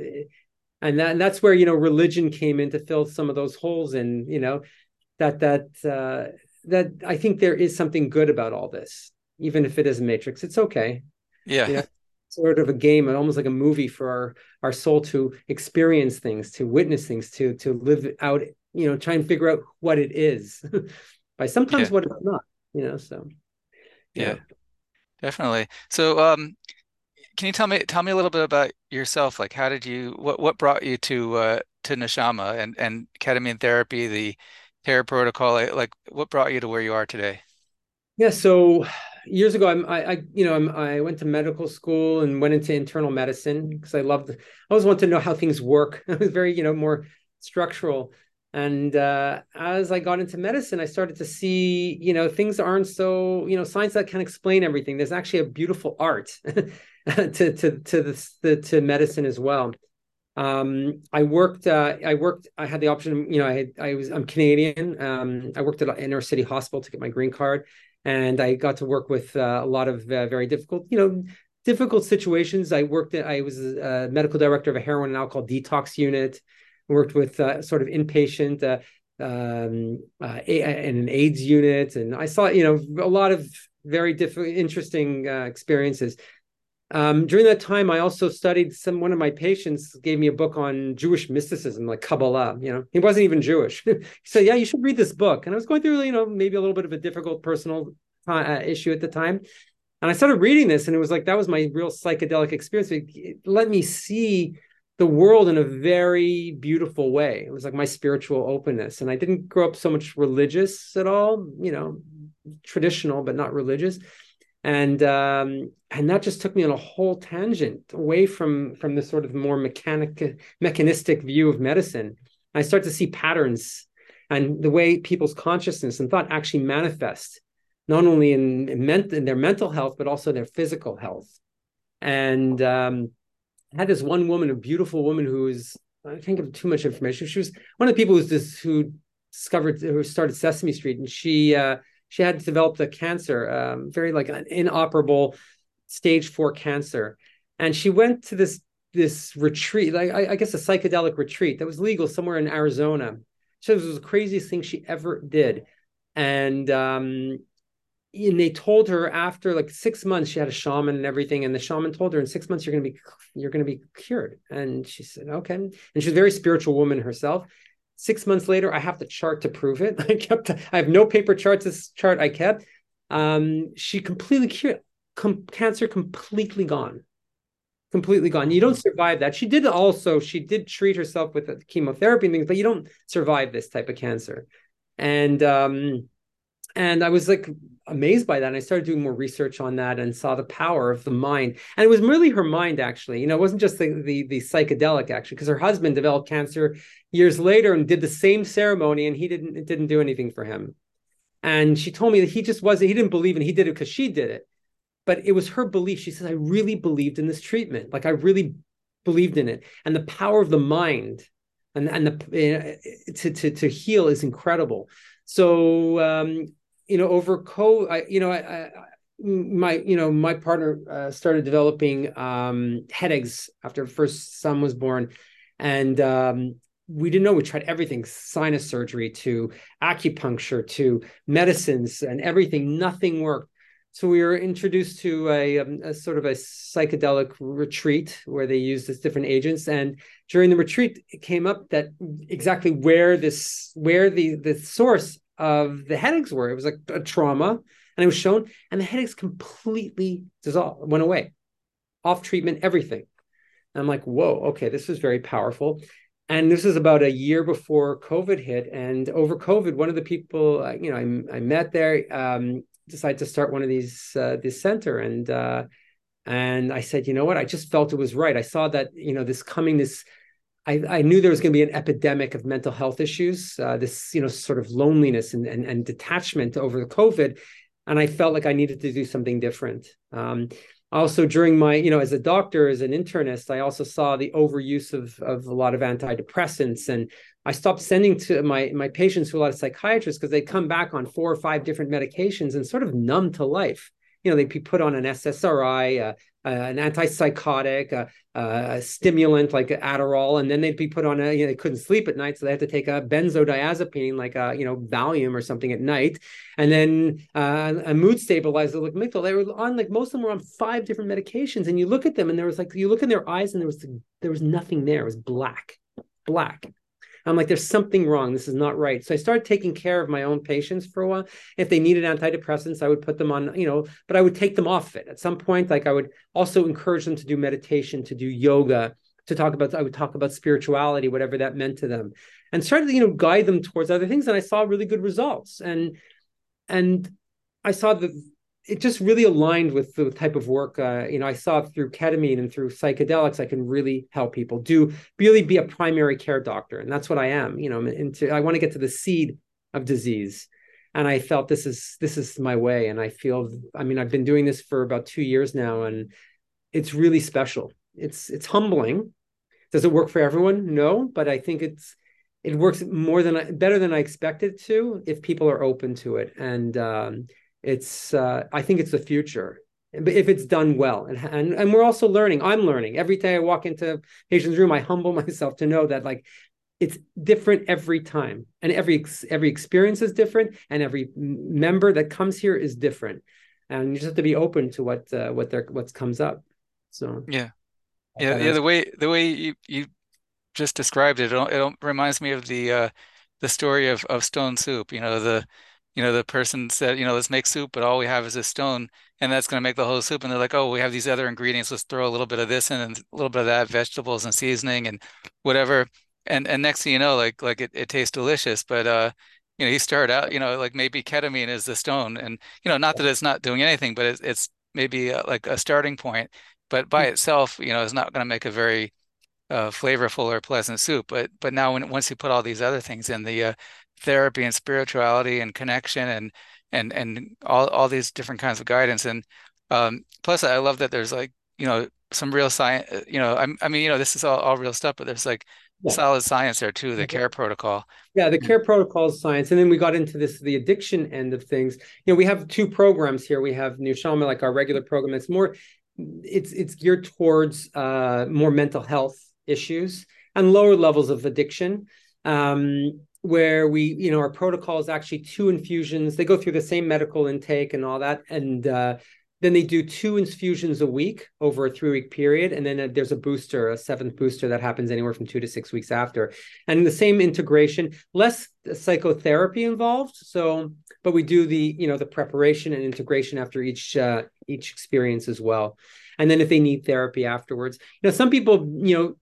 and that and that's where you know religion came in to fill some of those holes and You know, that that uh, that I think there is something good about all this, even if it is a matrix. It's okay. Yeah. You know, sort of a game, almost like a movie for our our soul to experience things, to witness things, to to live out. You know, try and figure out what it is by sometimes Yeah. what it's not. You know, so yeah. Yeah. Definitely. So, um, can you tell me tell me a little bit about yourself? Like, how did you what what brought you to uh to Nushama and and ketamine therapy, the KARE protocol? Like, like, what brought you to where you are today? Yeah, so years ago, I'm, I, I, you know, I'm, I went to medical school and went into internal medicine because I loved. I always wanted to know how things work. I was very, you know, more structural. And uh, as I got into medicine, I started to see, you know, things aren't so, you know, science that can explain everything. There's actually a beautiful art to to to this the, to medicine as well. Um, I worked. Uh, I worked. I had the option. You know, I I was. I'm Canadian. Um, I worked at an inner city hospital to get my green card, and I got to work with uh, a lot of uh, very difficult. You know, difficult situations. I worked. At, I was a medical director of a heroin and alcohol detox unit. Worked with uh, sort of inpatient. Uh, um, uh, in an AIDS unit, and I saw, you know, a lot of very different, interesting uh, experiences. Um, during that time, I also studied some. One of my patients gave me a book on Jewish mysticism, like Kabbalah. You know, he wasn't even Jewish. he said, "Yeah, you should read this book." And I was going through, you know, maybe a little bit of a difficult personal uh, issue at the time, and I started reading this, and it was like that was my real psychedelic experience. It, it let me see the world in a very beautiful way. It was like my spiritual openness, and I didn't grow up so much religious at all. You know, traditional but not religious and um, and that just took me on a whole tangent away from from the sort of more mechanic mechanistic view of medicine. I start to see patterns and the way people's consciousness and thought actually manifest, not only in in, in their mental health but also their physical health. And um, had this one woman, a beautiful woman, who's I can't give too much information. She was one of the people who's this who discovered who started Sesame Street, and she. Uh, she had developed a cancer, um, very like an inoperable stage four cancer, and she went to this this retreat, like I, I guess a psychedelic retreat that was legal somewhere in Arizona. So it was the craziest thing she ever did, and um, and they told her after like six months she had a shaman and everything and the shaman told her in six months you're going to be you're going to be cured and she said okay and she's a very spiritual woman herself Six months later, I have the chart to prove it. I kept, I have no paper charts. This chart I kept. Um, she completely cured, com- cancer completely gone, completely gone. You don't survive that. She did also, she did treat herself with chemotherapy and things, but you don't survive this type of cancer. And um, and I was like amazed by that. And I started doing more research on that and saw the power of the mind. And it was really her mind, actually. You know, it wasn't just the the, the psychedelic, actually, because her husband developed cancer years later and did the same ceremony, and he didn't it didn't do anything for him. And she told me that he just wasn't, he didn't believe it. He did it because she did it. But it was her belief. She says, I really believed in this treatment. Like I really believed in it. And the power of the mind and, and the to, to, to heal is incredible. So um, you know, over co, I, you know, I, I, my, you know, my partner uh, started developing um, headaches after first son was born, and um, we didn't know. We tried everything: sinus surgery to acupuncture to medicines and everything. Nothing worked. So we were introduced to a, um, a, sort of a psychedelic retreat where they used these different agents. And during the retreat, it came up that exactly where this, where the the source of the headaches were. It was like a trauma, And it was shown, and the headaches completely dissolved, went away, off treatment, everything. And I'm like, whoa, okay, this is very powerful. And this is about a year before COVID hit. And over COVID, one of the people, uh, you know, I, I met there, um, decided to start one of these, uh, this center. And, uh, and I said, you know what? I just felt it was right. I saw that, you know, this coming, this, I, I knew there was going to be an epidemic of mental health issues, uh, this, you know, sort of loneliness and, and, and detachment over the COVID. And I felt like I needed to do something different. Um, also during my you know as a doctor as an internist i also saw the overuse of of a lot of antidepressants and i stopped sending to my my patients to a lot of psychiatrists because they come back on four or five different medications and sort of numb to life you know they'd be put on an ssri uh, uh, Uh, an antipsychotic, a, a, stimulant like Adderall, and then they'd be put on a, you know, they couldn't sleep at night, so they had to take a benzodiazepine like a, you know, Valium or something at night, and then uh, a mood stabilizer like Mictal. They were on like most of them were on five different medications, and you look at them, and there was like you look in their eyes, and there was there was nothing there. It was black, black. I'm like, there's something wrong. This is not right. So I started taking care of my own patients for a while. If they needed antidepressants, I would put them on, you know, but I would take them off it. At some point, like I would also encourage them to do meditation, to do yoga, to talk about, I would talk about spirituality, whatever that meant to them, and started, you know, guide them towards other things. And I saw really good results. And and I saw the it just really aligned with the type of work uh, you know I saw through ketamine and through psychedelics. I can really help people do really be a primary care doctor, and that's what I am. You know, into I want to get to the seed of disease, and I felt this is this is my way, and I feel I mean I've been doing this for about two years now, and it's really special. It's it's humbling. Does it work for everyone? No, but I think it's it works more than I, better than I expected to if people are open to it and. Um, it's uh, I think it's the future but if it's done well. And, and and we're also learning. I'm learning every day. I walk into patient's room. I humble myself to know that like it's different every time, and every every experience is different, and every member that comes here is different. And you just have to be open to what uh, what there what comes up. So yeah, yeah, yeah. The way the way you you just described it, it, it reminds me of the uh, the story of of Stone Soup. You know the you know, the person said, you know, let's make soup, but all we have is a stone, and that's going to make the whole soup. And they're like, oh, we have these other ingredients. Let's throw a little bit of this in and a little bit of that, vegetables and seasoning and whatever. And and next thing you know, like like it, it tastes delicious. But uh, you know, he started out, you know, like maybe ketamine is the stone, and you know, not that it's not doing anything, but it's it's maybe a, uh, like a starting point. But by mm. itself, you know, is not going to make a very uh, flavorful or pleasant soup. But but now when once you put all these other things in, the uh, therapy and spirituality and connection and and and all all these different kinds of guidance. And um, plus I love that there's like you know some real science uh, you know I, I mean you know this is all, all real stuff but there's like yeah. solid science there too the KARE protocol. Yeah the KARE protocol is science. And then we got into this the addiction end of things. You know we have two programs here. We have Nushama, like our regular program. It's more it's it's geared towards uh more mental health issues and lower levels of addiction. Um where we, you know, our protocol is actually two infusions. They go through the same medical intake and all that, and uh, then they do two infusions a week over a three week period, and then uh, there's a booster, a seventh booster that happens anywhere from two to six weeks after, and the same integration, less psychotherapy involved. So, but we do the, you know, the preparation and integration after each uh, each experience as well, and then if they need therapy afterwards, you know, some people, you know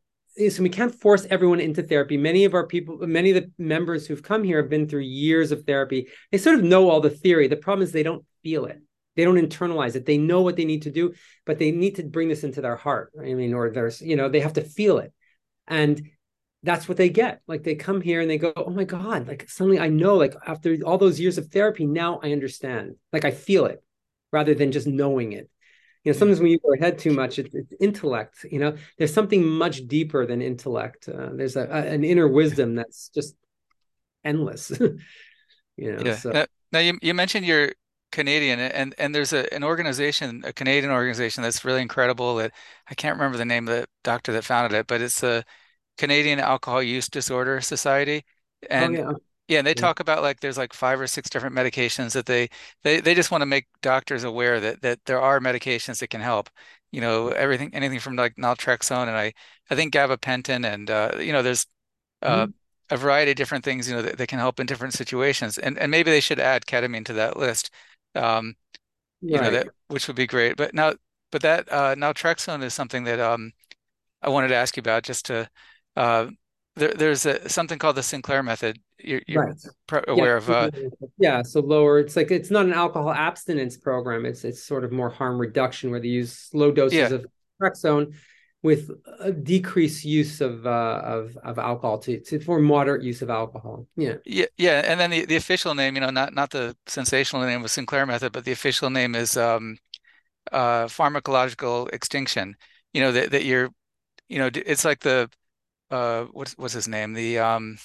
so we can't force everyone into therapy. Many of our people, many of the members who've come here have been through years of therapy. They sort of know all the theory. The problem is they don't feel it. They don't internalize it. They know what they need to do, but they need to bring this into their heart. I mean, or there's, you know, they have to feel it. And that's what they get. Like they come here and they go, oh my God, like suddenly I know, like after all those years of therapy, now I understand. Like I feel it rather than just knowing it you know sometimes when you go ahead too much it's, it's intellect you know there's something much deeper than intellect uh, there's a, a, an inner wisdom that's just endless you know yeah so. now, now you, you mentioned you're canadian and and there's a, an organization a canadian organization that's really incredible that i can't remember the name of the doctor that founded it but it's a canadian alcohol use disorder society oh, and oh, yeah. Yeah, and they talk about like there's like five or six different medications that they they they just want to make doctors aware that that there are medications that can help. You know, everything anything from like naltrexone and I I think gabapentin and uh, you know there's uh, mm-hmm. a variety of different things you know that, that, can help in different situations. And and maybe they should add ketamine to that list. Um, you know that which would be great. But now, but that uh, naltrexone is something that um, I wanted to ask you about. Just to uh, there, there's a, something called the Sinclair method. You're, you're Right. Yeah. aware of uh, Yeah. So lower, it's like it's not an alcohol abstinence program. It's it's sort of more harm reduction where they use low doses yeah of naltrexone with a decreased use of uh, of of alcohol to, to for moderate use of alcohol. Yeah. yeah yeah. And then the, the official name, you know, not not the sensational name of Sinclair method, but the official name is um, uh, pharmacological extinction. You know that that you're, you know, it's like the uh, what's what's his name? The um,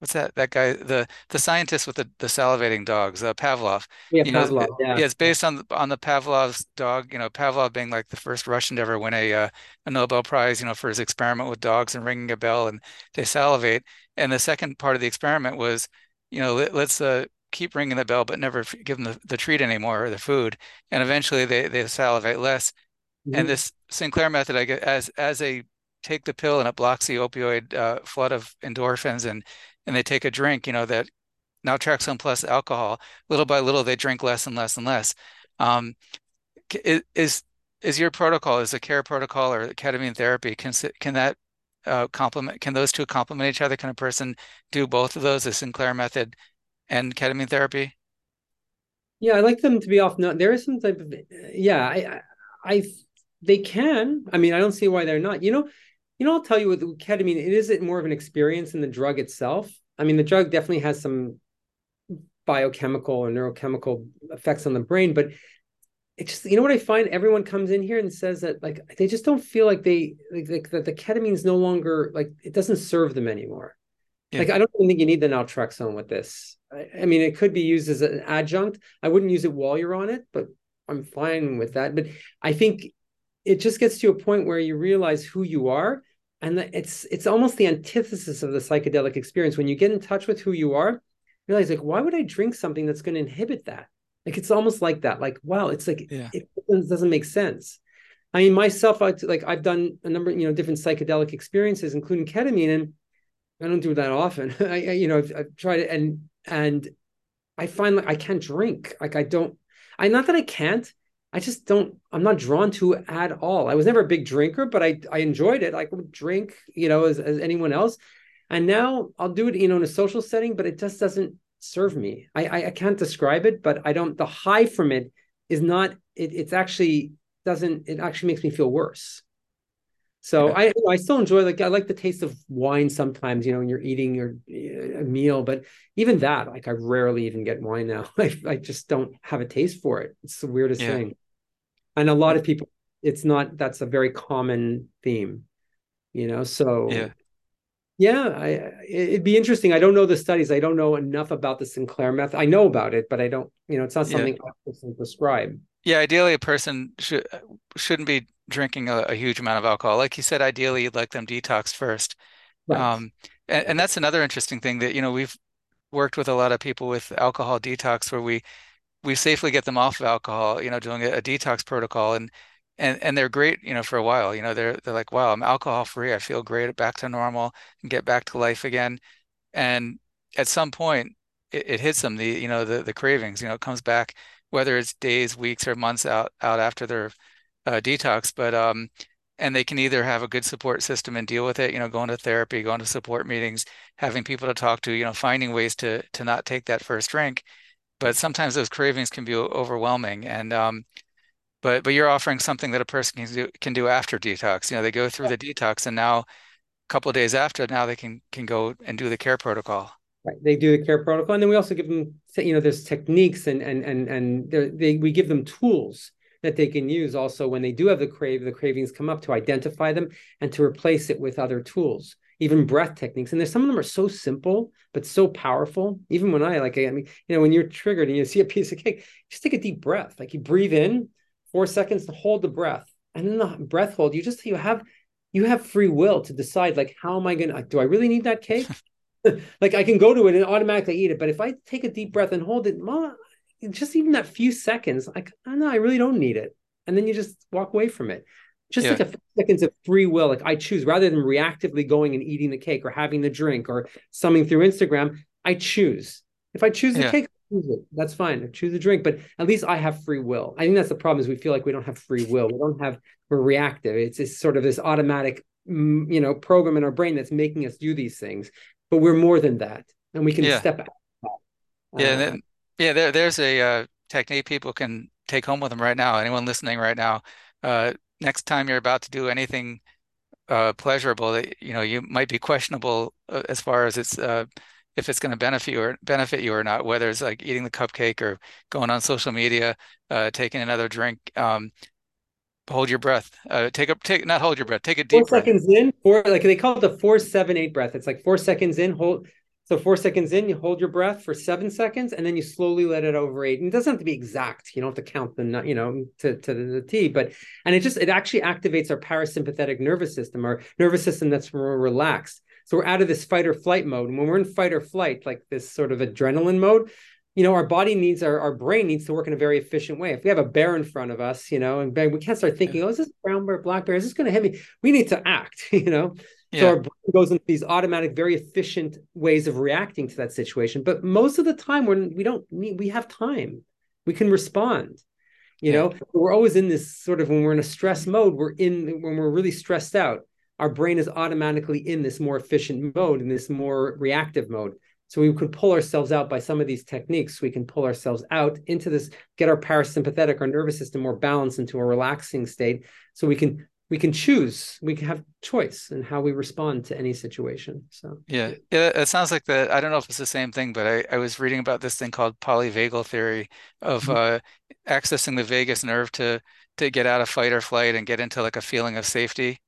what's that that guy the the scientist with the, the salivating dogs uh, Pavlov Yeah. you know it- Pavlov. Yeah. yeah it's based on on the Pavlov's dog you know Pavlov being like the first Russian to ever win a uh, a Nobel Prize you know for his experiment with dogs and ringing a bell and they salivate and the second part of the experiment was you know let, let's uh, keep ringing the bell but never give them the, the treat anymore or the food and eventually they they salivate less and Mhm. this Sinclair method, I get as as a take the pill and it blocks the opioid uh, flood of endorphins, and and they take a drink, you know, that naltrexone plus alcohol, little by little, they drink less and less and less. Um, is is your protocol, is the KARE protocol or ketamine therapy, can can that uh, complement? Can those two complement each other? Can a person do both of those, the Sinclair method and ketamine therapy? Yeah, I like them to be off. No, there is some type of yeah. I, I, I, they can. I mean, I don't see why they're not. You know, you know. I'll tell you with ketamine, it is it more of an experience in the drug itself. I mean, the drug definitely has some biochemical or neurochemical effects on the brain, but it's just you know what I find. Everyone comes in here and says that like they just don't feel like they like, like that the ketamine is no longer like it doesn't serve them anymore. Yeah, Like I don't think you need the naltrexone with this. I, I mean, it could be used as an adjunct. I wouldn't use it while you're on it, but I'm fine with that. But I think it just gets to a point where you realize who you are, and it's it's almost the antithesis of the psychedelic experience. When you get in touch with who you are, you realize like, why would I drink something that's going to inhibit that? Like it's almost like that. Like wow, it's like yeah, it doesn't make sense. I mean, myself, I like I've done a number, you know, different psychedelic experiences, including ketamine, and I don't do that often. I, I you know, I've, I've, tried it, and and I find like I can't drink. Like I don't. I not that I can't. I just don't. I'm not drawn to it at all. I was never a big drinker, but I I enjoyed it. I would drink, you know, as, as anyone else. And now I'll do it, you know, in a social setting, but it just doesn't serve me. I I, I can't describe it, but I don't. The high from it is not. It, it's actually doesn't. It actually makes me feel worse. So yeah, I I still enjoy like I like the taste of wine sometimes, you know, when you're eating your a meal, but even that, like I rarely even get wine now. I I just don't have a taste for it. It's the weirdest yeah, thing. And a lot of people, it's not that's a very common theme, you know. So yeah, I it'd be interesting. I don't know the studies. I don't know enough about the Sinclair method. I know about it, but I don't, you know, it's not yeah. something I personally prescribe. Yeah, ideally a person should shouldn't be drinking a, a huge amount of alcohol. Like you said, ideally you'd like them detoxed first. Right. Um, and, and that's another interesting thing that, you know, we've worked with a lot of people with alcohol detox where we we safely get them off of alcohol, you know, doing a, a detox protocol and and and they're great, you know, for a while. You know, they're they're like, wow, I'm alcohol free. I feel great, back to normal and get back to life again. And at some point it, it hits them, the, you know, the the cravings, you know, it comes back, whether it's days, weeks, or months out out after their uh, detox. But um, and they can either have a good support system and deal with it, you know, going to therapy, going to support meetings, having people to talk to, you know, finding ways to to not take that first drink. But sometimes those cravings can be overwhelming. And um, but but you're offering something that a person can do can do after detox. You know, they go through the detox and now a couple of days after, now they can can go and do the KARE protocol. Right. They do the KARE protocol, and then we also give them, you know, there's techniques and and and and they we give them tools that they can use also when they do have the crave, the cravings come up to identify them and to replace it with other tools, even breath techniques. And there's some of them are so simple but so powerful. Even when I like, I mean, you know, when you're triggered and you see a piece of cake, just take a deep breath. Like you breathe in four seconds to hold the breath, and then the breath hold. You just you have you have free will to decide like how am I gonna do I really need that cake? like I can go to it and automatically eat it. But if I take a deep breath and hold it, well, just even that few seconds, like, oh, no, I really don't need it. And then you just walk away from it. Just Yeah, like a few seconds of free will, like I choose rather than reactively going and eating the cake or having the drink or summing through Instagram, I choose. If I choose the yeah, cake, choose it. That's fine. I choose a drink, but at least I have free will. I think that's the problem is we feel like we don't have free will. We don't have we're reactive. It's this sort of this automatic, mm, you know, program in our brain that's making us do these things. But we're more than that, and we can Yeah. step out. Yeah. And Uh, then, yeah, there, there's a uh, technique people can take home with them right now. Anyone listening right now, uh, next time you're about to do anything uh, pleasurable that you know you might be questionable uh, as far as it's uh, if it's going to benefit you or benefit you or not, whether it's like eating the cupcake or going on social media, uh, taking another drink. Um, hold your breath. Uh, take a take not hold your breath. Take a four deep breath. seconds in, four like they call it the four seven eight breath. It's like four seconds in, hold. So four seconds in, you hold your breath for seven seconds, and then you slowly let it over eight. And it doesn't have to be exact. You don't have to count the you know to to the T, but and it just it actually activates our parasympathetic nervous system, our nervous system that's more relaxed. So we're out of this fight or flight mode. And when we're in fight or flight, like this sort of adrenaline mode, you know, our body needs our, our brain needs to work in a very efficient way. If we have a bear in front of us, you know, and we can't start thinking, oh, is this brown bear, black bear? Is this going to hit me? We need to act, you know. So our brain goes into these automatic, very efficient ways of reacting to that situation. But most of the time, when we don't need, we have time, we can respond. You Yeah. know, we're always in this sort of when we're in a stress mode. We're in when we're really stressed out. Our brain is automatically in this more efficient mode, in this more reactive mode. So we could pull ourselves out by some of these techniques. We can pull ourselves out into this, get our parasympathetic, our nervous system more balanced into a relaxing state. So we can we can choose, we can have choice in how we respond to any situation. So Yeah, yeah, it sounds like the, I don't know if it's the same thing, but I, I was reading about this thing called polyvagal theory of Mhm. uh, accessing the vagus nerve to to get out of fight or flight and get into like a feeling of safety.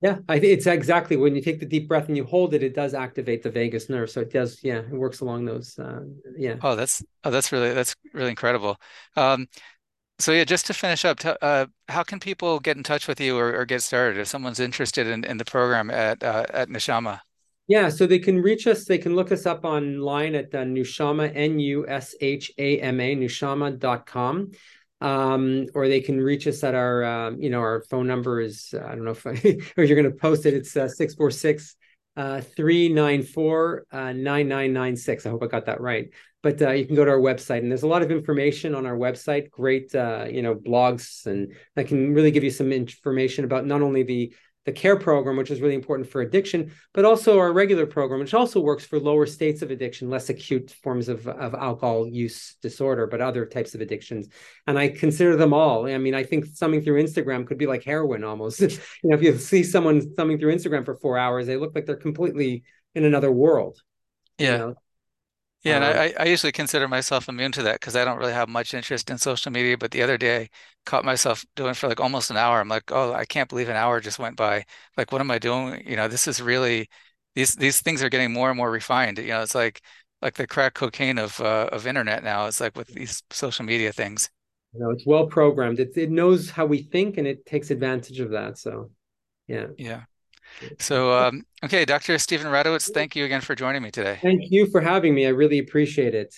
yeah, I think it's exactly when you take the deep breath and you hold it, it does activate the vagus nerve. So it does, yeah, it works along those. Uh, yeah. Oh, that's oh, that's really that's really incredible. Um, so yeah, just to finish up, uh, how can people get in touch with you or, or get started if someone's interested in, in the program at uh, at Nushama? Yeah, so they can reach us. They can look us up online at uh, Nushama, N U S H A M A, nushama.com. Um, or they can reach us at our, um, you know, our phone number is, uh, I don't know if, I, or you're going to post it, it's uh, 646 uh, 394 uh, 9996. I hope I got that right. But uh, you can go to our website, and there's a lot of information on our website. Great, uh, you know, blogs, and that can really give you some information about not only the the KARE program, which is really important for addiction, but also our regular program, which also works for lower states of addiction, less acute forms of, of alcohol use disorder, but other types of addictions. And I consider them all. I mean, I think thumbing through Instagram could be like heroin almost. you know, if you see someone thumbing through Instagram for four hours, they look like they're completely in another world. You Yeah. know, Yeah, and um, I, I usually consider myself immune to that because I don't really have much interest in social media. But the other day, I caught myself doing for like almost an hour. I'm like, oh, I can't believe an hour just went by. Like, what am I doing? You know, this is really these these things are getting more and more refined. You know, it's like like the crack cocaine of uh, of internet now. It's like with these social media things. you know, it's well programmed. It it knows how we think and it takes advantage of that. So yeah. Yeah. So, um, okay, Dr. Steven Radowitz, thank you again for joining me today. Thank you for having me. I really appreciate it.